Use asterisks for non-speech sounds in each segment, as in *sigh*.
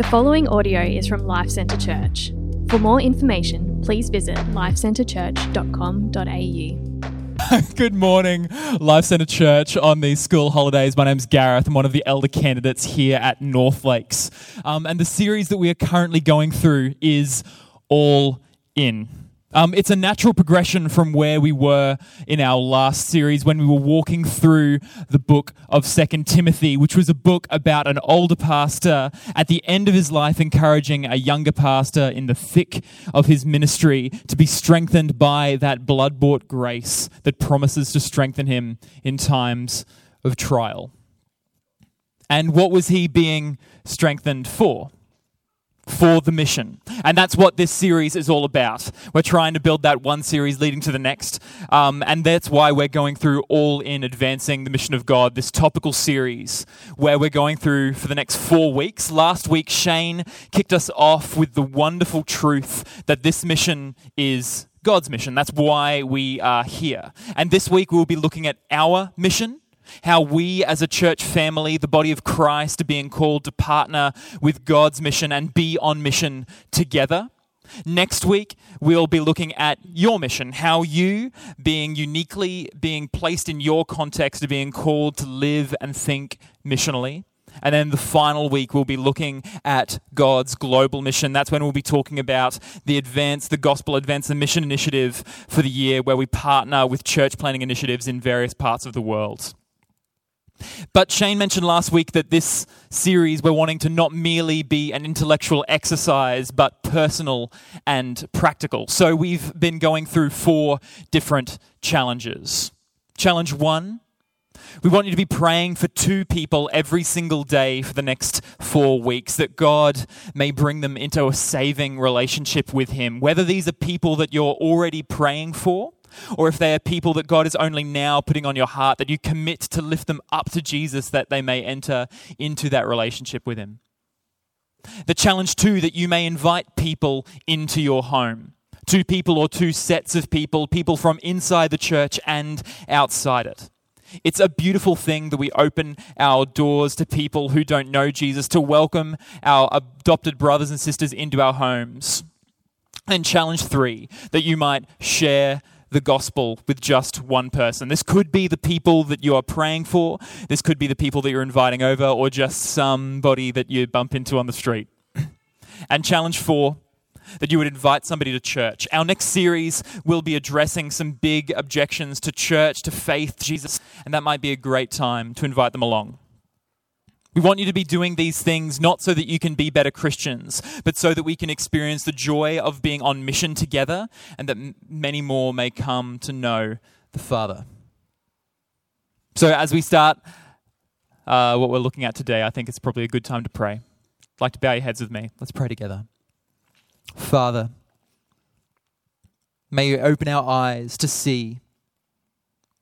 The following audio is from Life Centre Church. For more information, please visit lifecentrechurch.com.au. *laughs* Good morning, Life Centre Church on these school holidays. My name's Gareth. I'm one of the elder candidates here at North Lakes. Um, and the series that we are currently going through is All In. Um, it's a natural progression from where we were in our last series when we were walking through the book of Second Timothy, which was a book about an older pastor at the end of his life encouraging a younger pastor in the thick of his ministry to be strengthened by that blood bought grace that promises to strengthen him in times of trial. And what was he being strengthened for? For the mission. And that's what this series is all about. We're trying to build that one series leading to the next. Um, and that's why we're going through All in Advancing the Mission of God, this topical series where we're going through for the next four weeks. Last week, Shane kicked us off with the wonderful truth that this mission is God's mission. That's why we are here. And this week, we'll be looking at our mission how we as a church family, the body of Christ, are being called to partner with God's mission and be on mission together. Next week, we'll be looking at your mission, how you, being uniquely being placed in your context, are being called to live and think missionally. And then the final week, we'll be looking at God's global mission. That's when we'll be talking about the Advance, the Gospel Advance and Mission Initiative for the year, where we partner with church planting initiatives in various parts of the world. But Shane mentioned last week that this series we're wanting to not merely be an intellectual exercise, but personal and practical. So we've been going through four different challenges. Challenge one we want you to be praying for two people every single day for the next four weeks that God may bring them into a saving relationship with Him. Whether these are people that you're already praying for, or if they are people that God is only now putting on your heart, that you commit to lift them up to Jesus that they may enter into that relationship with Him. The challenge, too, that you may invite people into your home two people or two sets of people, people from inside the church and outside it. It's a beautiful thing that we open our doors to people who don't know Jesus, to welcome our adopted brothers and sisters into our homes. And challenge three, that you might share the gospel with just one person. This could be the people that you are praying for, this could be the people that you're inviting over, or just somebody that you bump into on the street. *clears throat* and challenge four, that you would invite somebody to church. Our next series will be addressing some big objections to church, to faith, Jesus, and that might be a great time to invite them along. We want you to be doing these things not so that you can be better Christians, but so that we can experience the joy of being on mission together and that m- many more may come to know the Father. So, as we start uh, what we're looking at today, I think it's probably a good time to pray. I'd like to bow your heads with me. Let's pray together. Father, may you open our eyes to see,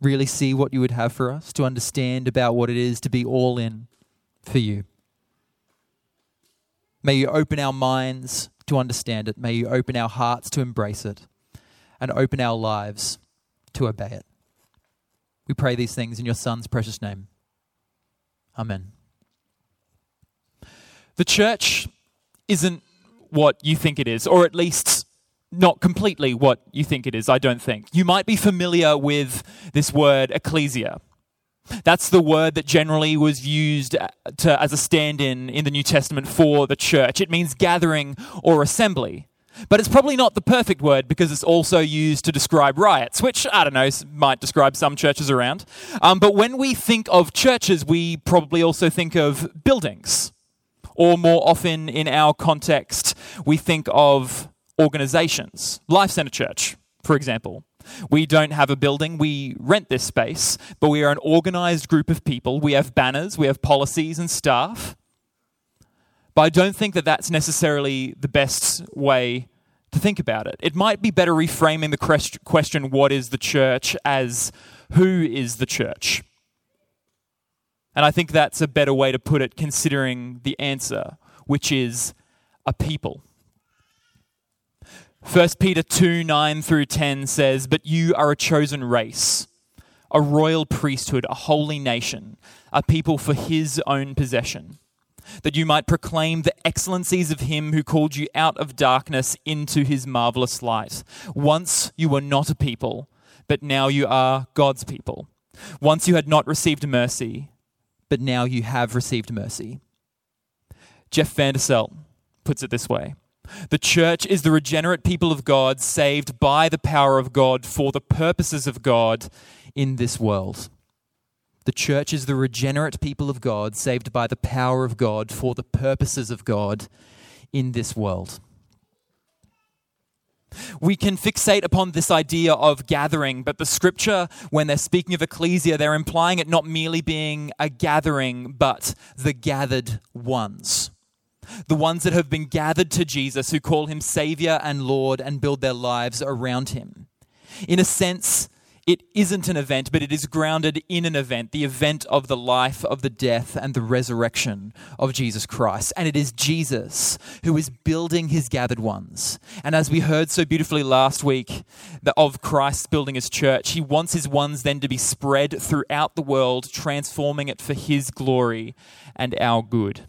really see what you would have for us, to understand about what it is to be all in for you. May you open our minds to understand it. May you open our hearts to embrace it and open our lives to obey it. We pray these things in your Son's precious name. Amen. The church isn't what you think it is, or at least not completely what you think it is, I don't think. You might be familiar with this word ecclesia. That's the word that generally was used uh, to, as a stand in in the New Testament for the church. It means gathering or assembly. But it's probably not the perfect word because it's also used to describe riots, which, I don't know, might describe some churches around. Um, but when we think of churches, we probably also think of buildings. Or more often in our context, we think of organizations. Life Centre Church, for example. We don't have a building, we rent this space, but we are an organized group of people. We have banners, we have policies and staff. But I don't think that that's necessarily the best way to think about it. It might be better reframing the question, what is the church, as who is the church? And I think that's a better way to put it, considering the answer, which is a people. 1 Peter 2 9 through 10 says, But you are a chosen race, a royal priesthood, a holy nation, a people for his own possession, that you might proclaim the excellencies of him who called you out of darkness into his marvelous light. Once you were not a people, but now you are God's people. Once you had not received mercy, but now you have received mercy. Jeff Vanderstelt puts it this way The church is the regenerate people of God, saved by the power of God for the purposes of God in this world. The church is the regenerate people of God, saved by the power of God for the purposes of God in this world. We can fixate upon this idea of gathering, but the scripture, when they're speaking of ecclesia, they're implying it not merely being a gathering, but the gathered ones. The ones that have been gathered to Jesus, who call him Savior and Lord and build their lives around him. In a sense, it isn't an event, but it is grounded in an event, the event of the life, of the death, and the resurrection of Jesus Christ. And it is Jesus who is building his gathered ones. And as we heard so beautifully last week of Christ building his church, he wants his ones then to be spread throughout the world, transforming it for his glory and our good.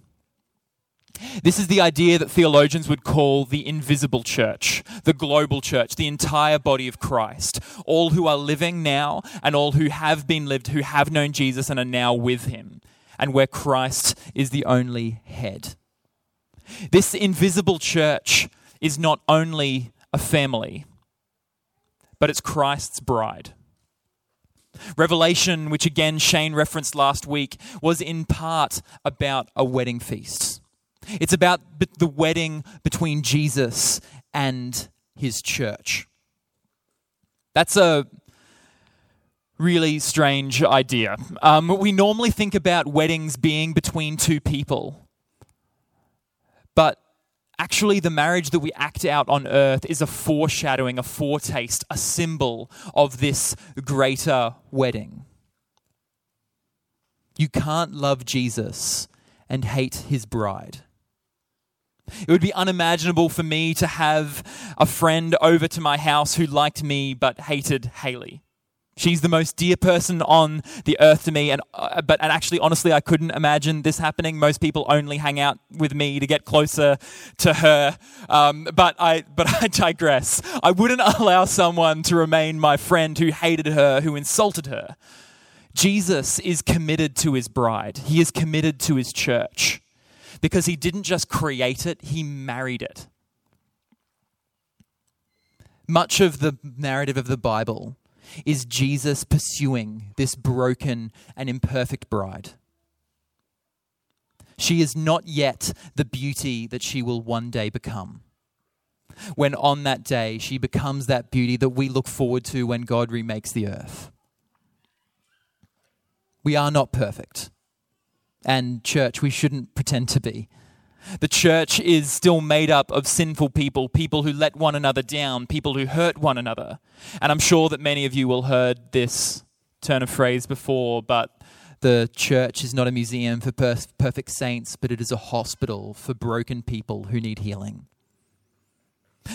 This is the idea that theologians would call the invisible church, the global church, the entire body of Christ. All who are living now and all who have been lived, who have known Jesus and are now with him, and where Christ is the only head. This invisible church is not only a family, but it's Christ's bride. Revelation, which again Shane referenced last week, was in part about a wedding feast. It's about the wedding between Jesus and his church. That's a really strange idea. Um, we normally think about weddings being between two people. But actually, the marriage that we act out on earth is a foreshadowing, a foretaste, a symbol of this greater wedding. You can't love Jesus and hate his bride. It would be unimaginable for me to have a friend over to my house who liked me but hated Haley. She's the most dear person on the earth to me, and uh, but and actually, honestly, I couldn't imagine this happening. Most people only hang out with me to get closer to her. Um, but I but *laughs* I digress. I wouldn't allow someone to remain my friend who hated her, who insulted her. Jesus is committed to his bride. He is committed to his church because he didn't just create it, he married it. Much of the narrative of the Bible is Jesus pursuing this broken and imperfect bride. She is not yet the beauty that she will one day become. When on that day she becomes that beauty that we look forward to when God remakes the earth. We are not perfect. And, church, we shouldn't pretend to be. The church is still made up of sinful people, people who let one another down, people who hurt one another. And I'm sure that many of you will heard this turn of phrase before, but the church is not a museum for per- perfect saints, but it is a hospital for broken people who need healing.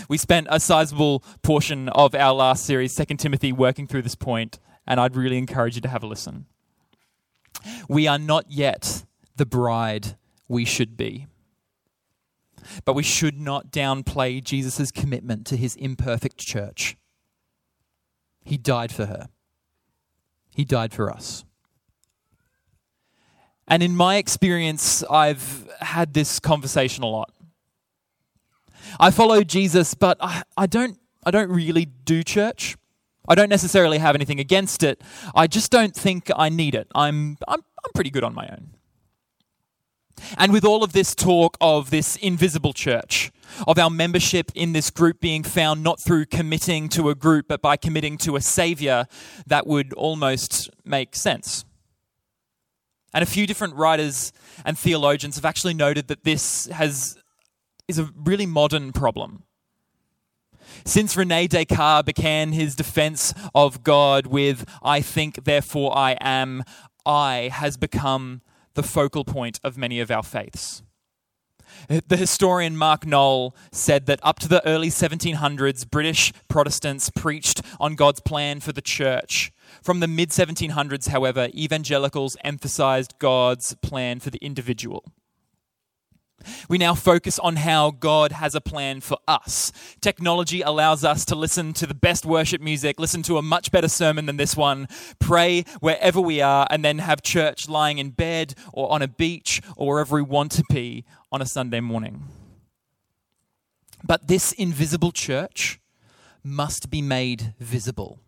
We spent a sizable portion of our last series, 2 Timothy, working through this point, and I'd really encourage you to have a listen. We are not yet the bride we should be. But we should not downplay Jesus' commitment to his imperfect church. He died for her, he died for us. And in my experience, I've had this conversation a lot. I follow Jesus, but I, I, don't, I don't really do church. I don't necessarily have anything against it. I just don't think I need it. I'm, I'm, I'm pretty good on my own. And with all of this talk of this invisible church, of our membership in this group being found not through committing to a group, but by committing to a savior, that would almost make sense. And a few different writers and theologians have actually noted that this has, is a really modern problem. Since Rene Descartes began his defense of God with, I think, therefore I am, I has become the focal point of many of our faiths. The historian Mark Noll said that up to the early 1700s, British Protestants preached on God's plan for the church. From the mid 1700s, however, evangelicals emphasized God's plan for the individual. We now focus on how God has a plan for us. Technology allows us to listen to the best worship music, listen to a much better sermon than this one, pray wherever we are, and then have church lying in bed or on a beach or wherever we want to be on a Sunday morning. But this invisible church must be made visible.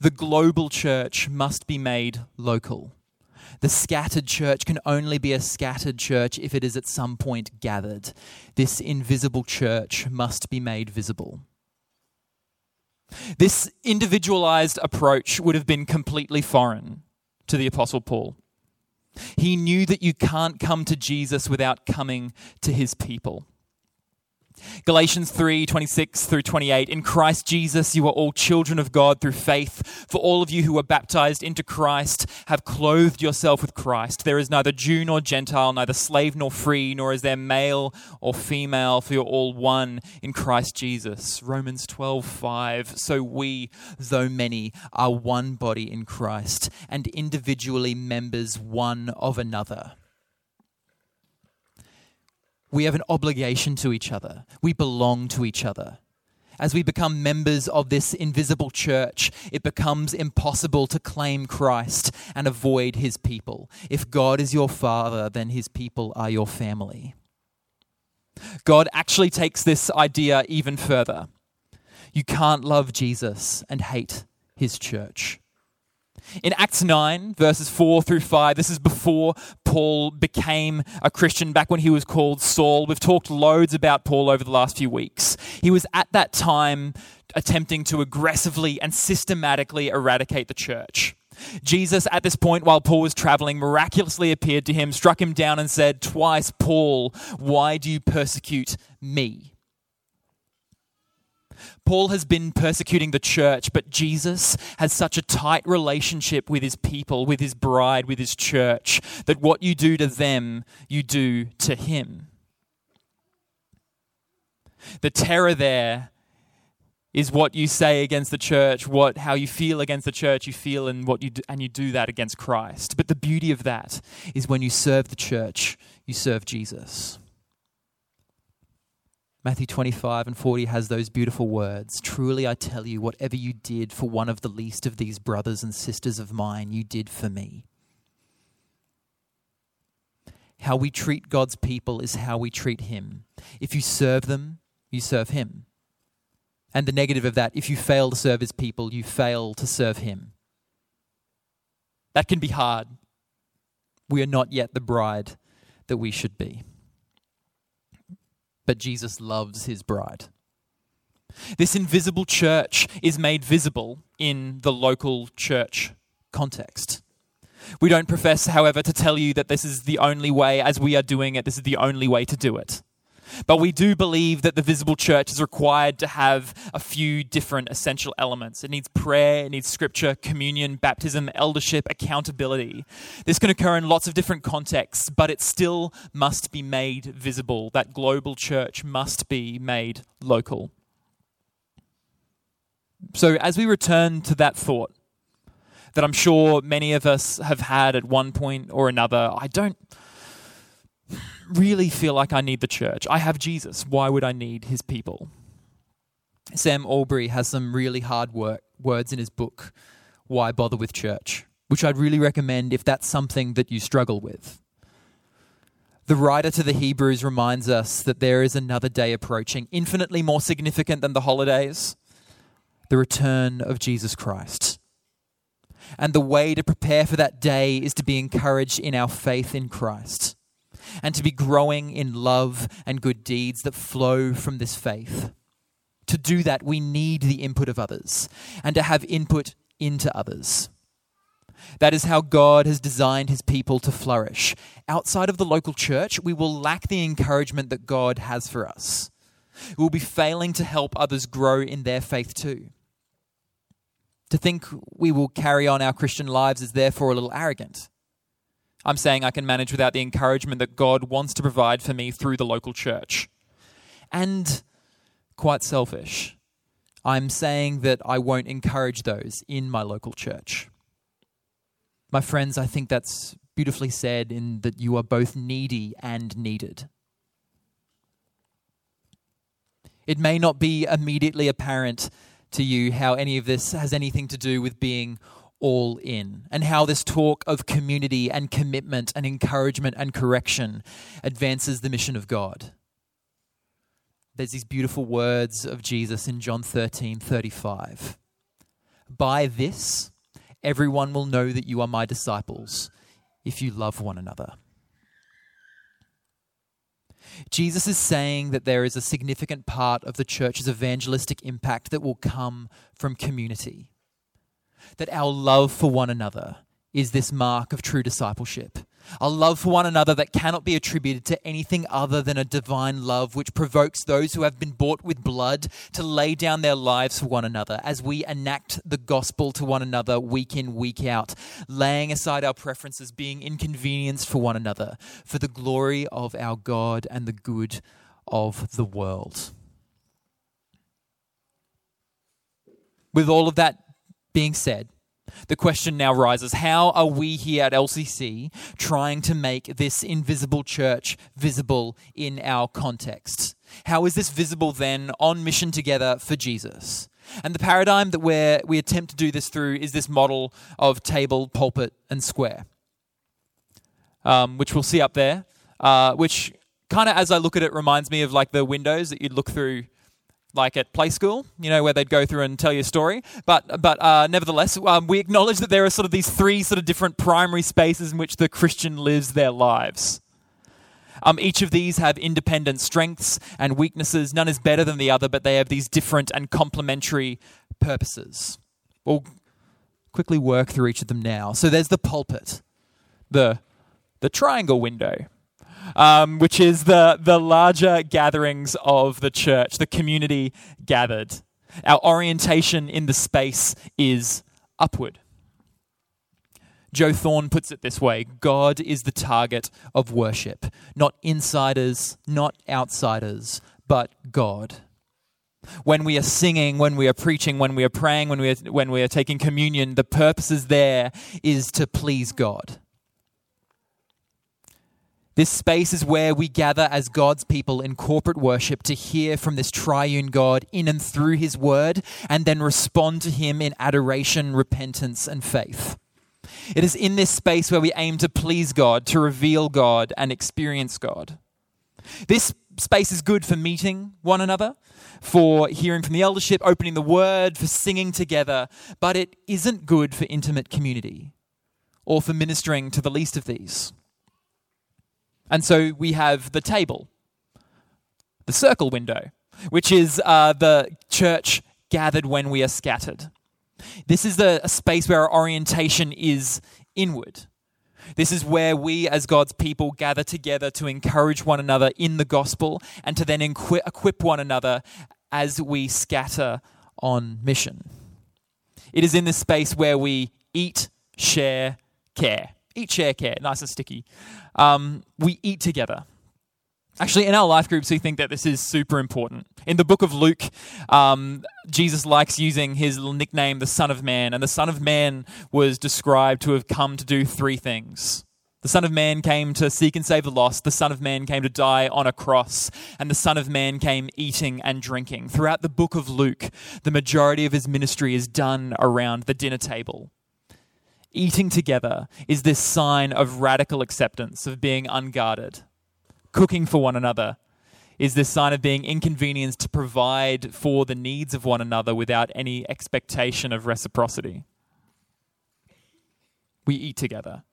The global church must be made local. The scattered church can only be a scattered church if it is at some point gathered. This invisible church must be made visible. This individualized approach would have been completely foreign to the Apostle Paul. He knew that you can't come to Jesus without coming to his people. Galatians 3 26 through 28. In Christ Jesus, you are all children of God through faith. For all of you who were baptized into Christ have clothed yourself with Christ. There is neither Jew nor Gentile, neither slave nor free, nor is there male or female, for you're all one in Christ Jesus. Romans 12 5. So we, though many, are one body in Christ and individually members one of another we have an obligation to each other. We belong to each other. As we become members of this invisible church, it becomes impossible to claim Christ and avoid his people. If God is your father, then his people are your family. God actually takes this idea even further. You can't love Jesus and hate his church. In Acts 9, verses 4 through 5, this is before Paul became a Christian, back when he was called Saul. We've talked loads about Paul over the last few weeks. He was at that time attempting to aggressively and systematically eradicate the church. Jesus, at this point, while Paul was traveling, miraculously appeared to him, struck him down, and said, Twice, Paul, why do you persecute me? Paul has been persecuting the church, but Jesus has such a tight relationship with his people, with his bride, with his church, that what you do to them, you do to him. The terror there is what you say against the church, what how you feel against the church, you feel and what you do, and you do that against Christ. But the beauty of that is when you serve the church, you serve Jesus. Matthew 25 and 40 has those beautiful words Truly I tell you, whatever you did for one of the least of these brothers and sisters of mine, you did for me. How we treat God's people is how we treat Him. If you serve them, you serve Him. And the negative of that, if you fail to serve His people, you fail to serve Him. That can be hard. We are not yet the bride that we should be but Jesus loves his bride. This invisible church is made visible in the local church context. We don't profess, however, to tell you that this is the only way, as we are doing it, this is the only way to do it. But we do believe that the visible church is required to have a few different essential elements. It needs prayer, it needs scripture, communion, baptism, eldership, accountability. This can occur in lots of different contexts, but it still must be made visible. That global church must be made local. So, as we return to that thought, that I'm sure many of us have had at one point or another, I don't really feel like I need the church. I have Jesus. Why would I need his people? Sam Allberry has some really hard work, words in his book, Why Bother with Church, which I'd really recommend if that's something that you struggle with. The writer to the Hebrews reminds us that there is another day approaching, infinitely more significant than the holidays the return of Jesus Christ. And the way to prepare for that day is to be encouraged in our faith in Christ and to be growing in love and good deeds that flow from this faith. To do that, we need the input of others and to have input into others. That is how God has designed his people to flourish. Outside of the local church, we will lack the encouragement that God has for us. We will be failing to help others grow in their faith too. To think we will carry on our Christian lives is therefore a little arrogant. I'm saying I can manage without the encouragement that God wants to provide for me through the local church. And quite selfish. I'm saying that I won't encourage those in my local church. My friends, I think that's beautifully said in that you are both needy and needed. It may not be immediately apparent to you how any of this has anything to do with being all in, and how this talk of community and commitment and encouragement and correction advances the mission of God. There's these beautiful words of Jesus in John 13 35. By this, everyone will know that you are my disciples if you love one another. Jesus is saying that there is a significant part of the church's evangelistic impact that will come from community. That our love for one another is this mark of true discipleship a love for one another that cannot be attributed to anything other than a divine love which provokes those who have been bought with blood to lay down their lives for one another as we enact the gospel to one another week in, week out, laying aside our preferences, being inconvenienced for one another, for the glory of our God and the good of the world. With all of that being said, the question now rises how are we here at LCC trying to make this invisible church visible in our context? How is this visible then on mission together for Jesus? And the paradigm that we we attempt to do this through is this model of table, pulpit, and square, um, which we'll see up there, uh, which kind of, as I look at it, reminds me of like the windows that you'd look through like at play school, you know, where they'd go through and tell you a story. But but uh, nevertheless, um, we acknowledge that there are sort of these three sort of different primary spaces in which the Christian lives their lives. Um, each of these have independent strengths and weaknesses. None is better than the other, but they have these different and complementary purposes. We'll quickly work through each of them now. So there's the pulpit, the the triangle window um, which is the, the larger gatherings of the church, the community gathered. Our orientation in the space is upward. Joe Thorn puts it this way God is the target of worship, not insiders, not outsiders, but God. When we are singing, when we are preaching, when we are praying, when we are, when we are taking communion, the purpose is there is to please God. This space is where we gather as God's people in corporate worship to hear from this triune God in and through his word and then respond to him in adoration, repentance, and faith. It is in this space where we aim to please God, to reveal God, and experience God. This space is good for meeting one another, for hearing from the eldership, opening the word, for singing together, but it isn't good for intimate community or for ministering to the least of these. And so we have the table, the circle window, which is uh, the church gathered when we are scattered. This is the, a space where our orientation is inward. This is where we, as God's people, gather together to encourage one another in the gospel and to then equip one another as we scatter on mission. It is in this space where we eat, share, care. Eat, share, care. Nice and sticky um, we eat together. Actually, in our life groups, we think that this is super important. In the book of Luke, um, Jesus likes using his nickname, the Son of Man, and the Son of Man was described to have come to do three things. The Son of Man came to seek and save the lost. The Son of Man came to die on a cross. And the Son of Man came eating and drinking. Throughout the book of Luke, the majority of his ministry is done around the dinner table eating together is this sign of radical acceptance, of being unguarded. Cooking for one another is this sign of being inconvenienced to provide for the needs of one another without any expectation of reciprocity. We eat together.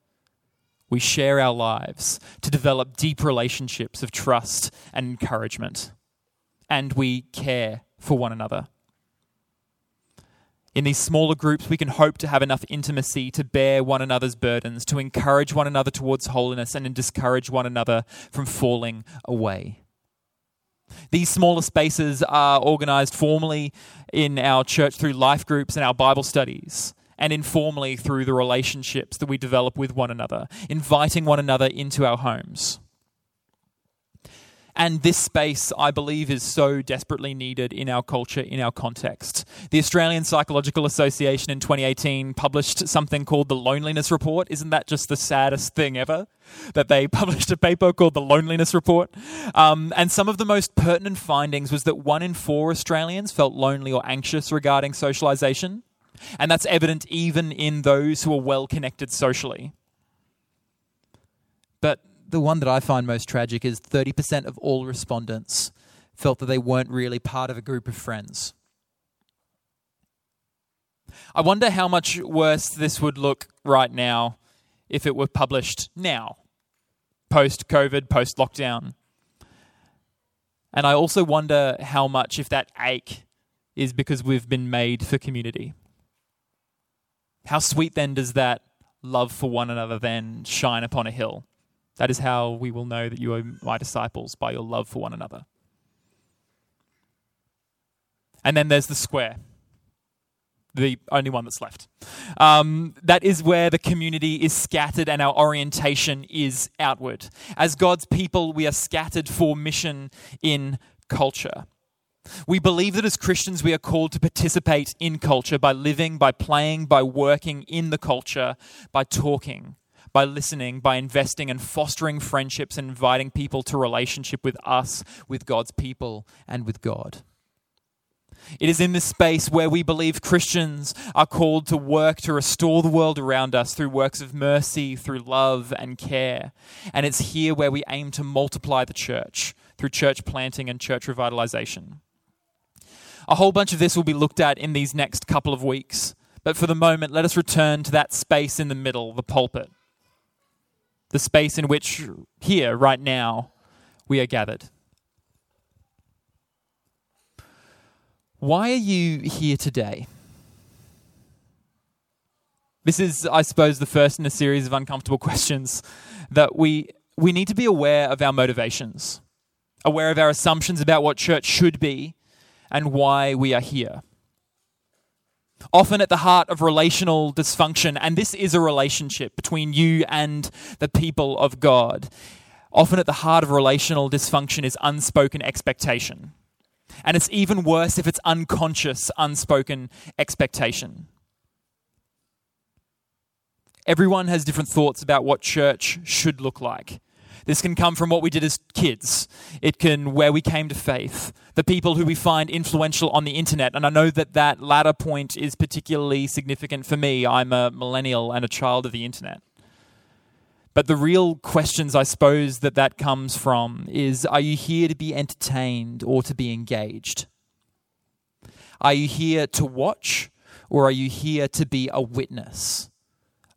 We share our lives to develop deep relationships of trust and encouragement. And we care for one another. In these smaller groups, we can hope to have enough intimacy to bear one another's burdens, to encourage one another towards holiness, and discourage one another from falling away. These smaller spaces are organized formally in our church through life groups and our Bible studies, and informally through the relationships that we develop with one another, inviting one another into our homes. And this space, I believe, is so desperately needed in our culture, in our context. The Australian Psychological Association in 2018 published something called the Loneliness Report. Isn't that just the saddest thing ever? That they *laughs* published a paper called the Loneliness Report. Um, and some of the most pertinent findings was that one in four Australians felt lonely or anxious regarding socialization. And that's evident even in those who are well connected socially. But the one that I find most tragic is 30% of all respondents felt that they weren't really part of a group of friends. I wonder how much worse this would look right now if it were published now, post COVID, post lockdown. And I also wonder how much, if that ache is because we've been made for community. How sweet then does that love for one another then shine upon a hill? That is how we will know that you are my disciples by your love for one another. And then there's the square, the only one that's left. Um, that is where the community is scattered and our orientation is outward. As God's people, we are scattered for mission in culture. We believe that as Christians, we are called to participate in culture by living, by playing, by working in the culture, by talking by listening, by investing and fostering friendships and inviting people to relationship with us, with God's people, and with God. It is in this space where we believe Christians are called to work to restore the world around us through works of mercy, through love and care. And it's here where we aim to multiply the church through church planting and church revitalization. A whole bunch of this will be looked at in these next couple of weeks. But for the moment, let us return to that space in the middle, the pulpit the space in which, here, right now, we are gathered. Why are you here today? This is, I suppose, the first in a series of uncomfortable *laughs* questions that we, we need to be aware of our motivations, aware of our assumptions about what church should be and why we are here often at the heart of relational dysfunction, and this is a relationship between you and the people of God. Often at the heart of relational dysfunction is unspoken expectation. And it's even worse if it's unconscious, unspoken expectation. Everyone has different thoughts about what church should look like. This can come from what we did as kids. It can where we came to faith, the people who we find influential on the internet. And I know that that latter point is particularly significant for me. I'm a millennial and a child of the internet. But the real questions I suppose that that comes from is are you here to be entertained or to be engaged? Are you here to watch or are you here to be a witness?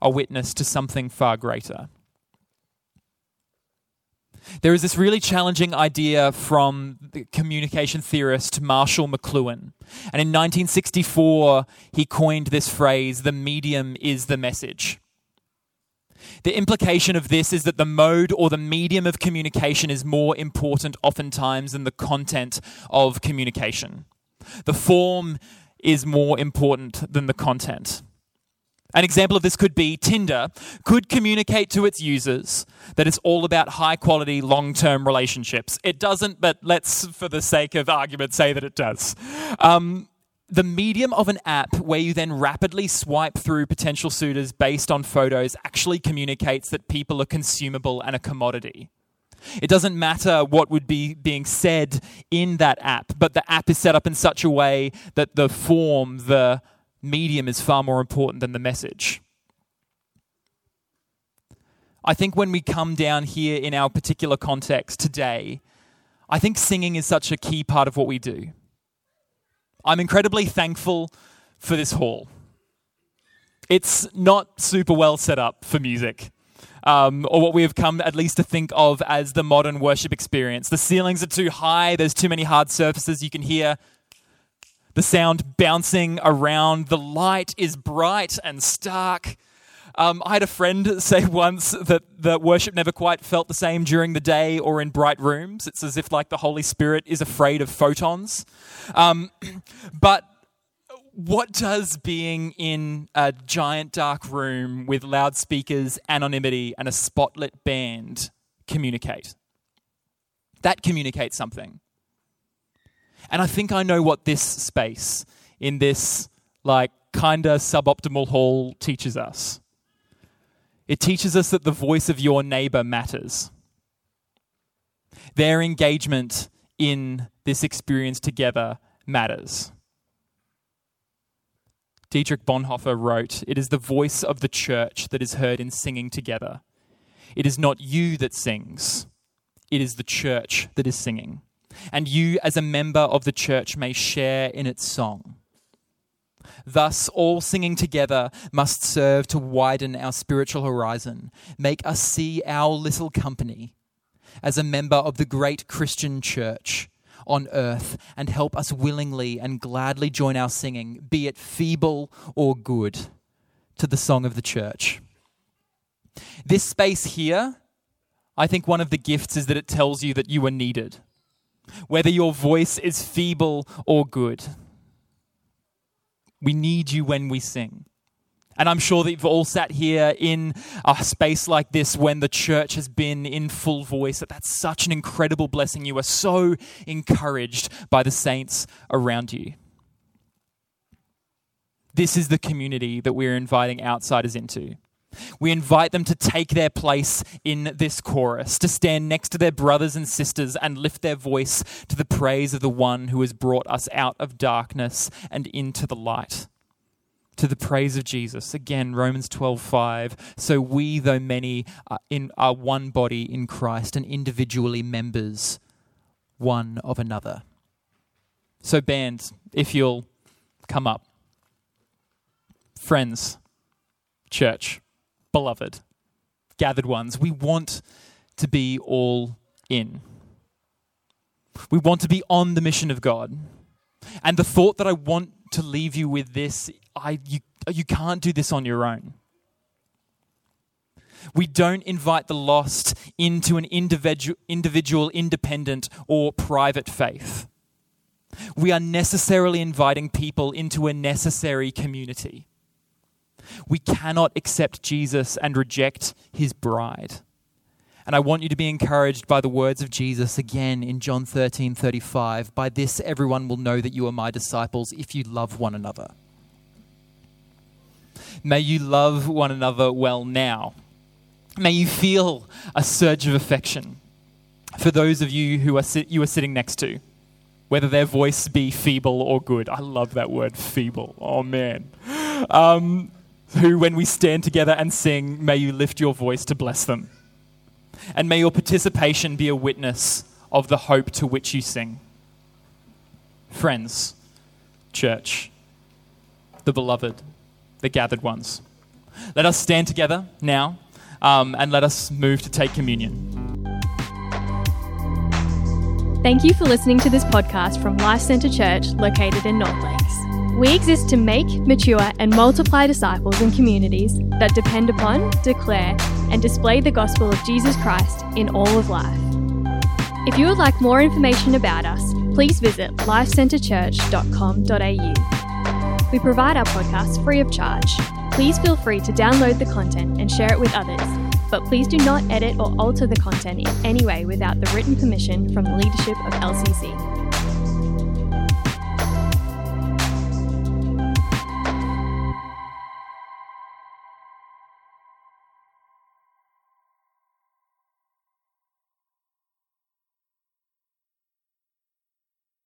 A witness to something far greater. There is this really challenging idea from the communication theorist Marshall McLuhan. And in 1964, he coined this phrase the medium is the message. The implication of this is that the mode or the medium of communication is more important oftentimes than the content of communication. The form is more important than the content. An example of this could be Tinder could communicate to its users that it's all about high quality, long term relationships. It doesn't, but let's, for the sake of argument, say that it does. Um, the medium of an app where you then rapidly swipe through potential suitors based on photos actually communicates that people are consumable and a commodity. It doesn't matter what would be being said in that app, but the app is set up in such a way that the form, the medium is far more important than the message. I think when we come down here in our particular context today, I think singing is such a key part of what we do. I'm incredibly thankful for this hall. It's not super well set up for music. Um, or what we have come at least to think of as the modern worship experience. The ceilings are too high, there's too many hard surfaces, you can hear the sound bouncing around. The light is bright and stark. Um, I had a friend say once that the worship never quite felt the same during the day or in bright rooms. It's as if like the Holy Spirit is afraid of photons. Um, *clears throat* but what does being in a giant dark room with loudspeakers, anonymity, and a spotlit band communicate? That communicates something. And I think I know what this space in this, like, kind of suboptimal hall teaches us. It teaches us that the voice of your neighbor matters. Their engagement in this experience together matters. Dietrich Bonhoeffer wrote, It is the voice of the church that is heard in singing together. It is not you that sings, it is the church that is singing. And you, as a member of the church, may share in its song. Thus, all singing together must serve to widen our spiritual horizon, make us see our little company as a member of the great Christian church on earth, and help us willingly and gladly join our singing, be it feeble or good, to the song of the church. This space here, I think one of the gifts is that it tells you that you are needed, whether your voice is feeble or good. We need you when we sing. And I'm sure that you've all sat here in a space like this when the church has been in full voice, that that's such an incredible blessing. You are so encouraged by the saints around you. This is the community that we're inviting outsiders into. We invite them to take their place in this chorus, to stand next to their brothers and sisters and lift their voice to the praise of the one who has brought us out of darkness and into the light. To the praise of Jesus. Again, Romans 12 5. So we, though many, are, in, are one body in Christ and individually members one of another. So, band, if you'll come up. Friends, church beloved, gathered ones. We want to be all in. We want to be on the mission of God. And the thought that I want to leave you with this I, you, you can't do this on your own. We don't invite the lost into an individual, individual, independent, or private faith. We are necessarily inviting people into a necessary community. We cannot accept Jesus and reject his bride. And I want you to be encouraged by the words of Jesus again in John 13 35. By this, everyone will know that you are my disciples if you love one another. May you love one another well now. May you feel a surge of affection for those of you who are sit- you are sitting next to, whether their voice be feeble or good. I love that word, feeble. Oh man. Um, who, when we stand together and sing, may you lift your voice to bless them. And may your participation be a witness of the hope to which you sing. Friends, church, the beloved, the gathered ones. Let us stand together now um, and let us move to take communion. Thank you for listening to this podcast from Life Centre Church located in North Lakes. We exist to make, mature, and multiply disciples and communities that depend upon, declare, and display the gospel of Jesus Christ in all of life. If you would like more information about us, please visit lifecentrechurch.com.au. We provide our podcasts free of charge. Please feel free to download the content and share it with others, but please do not edit or alter the content in any way without the written permission from the leadership of LCC.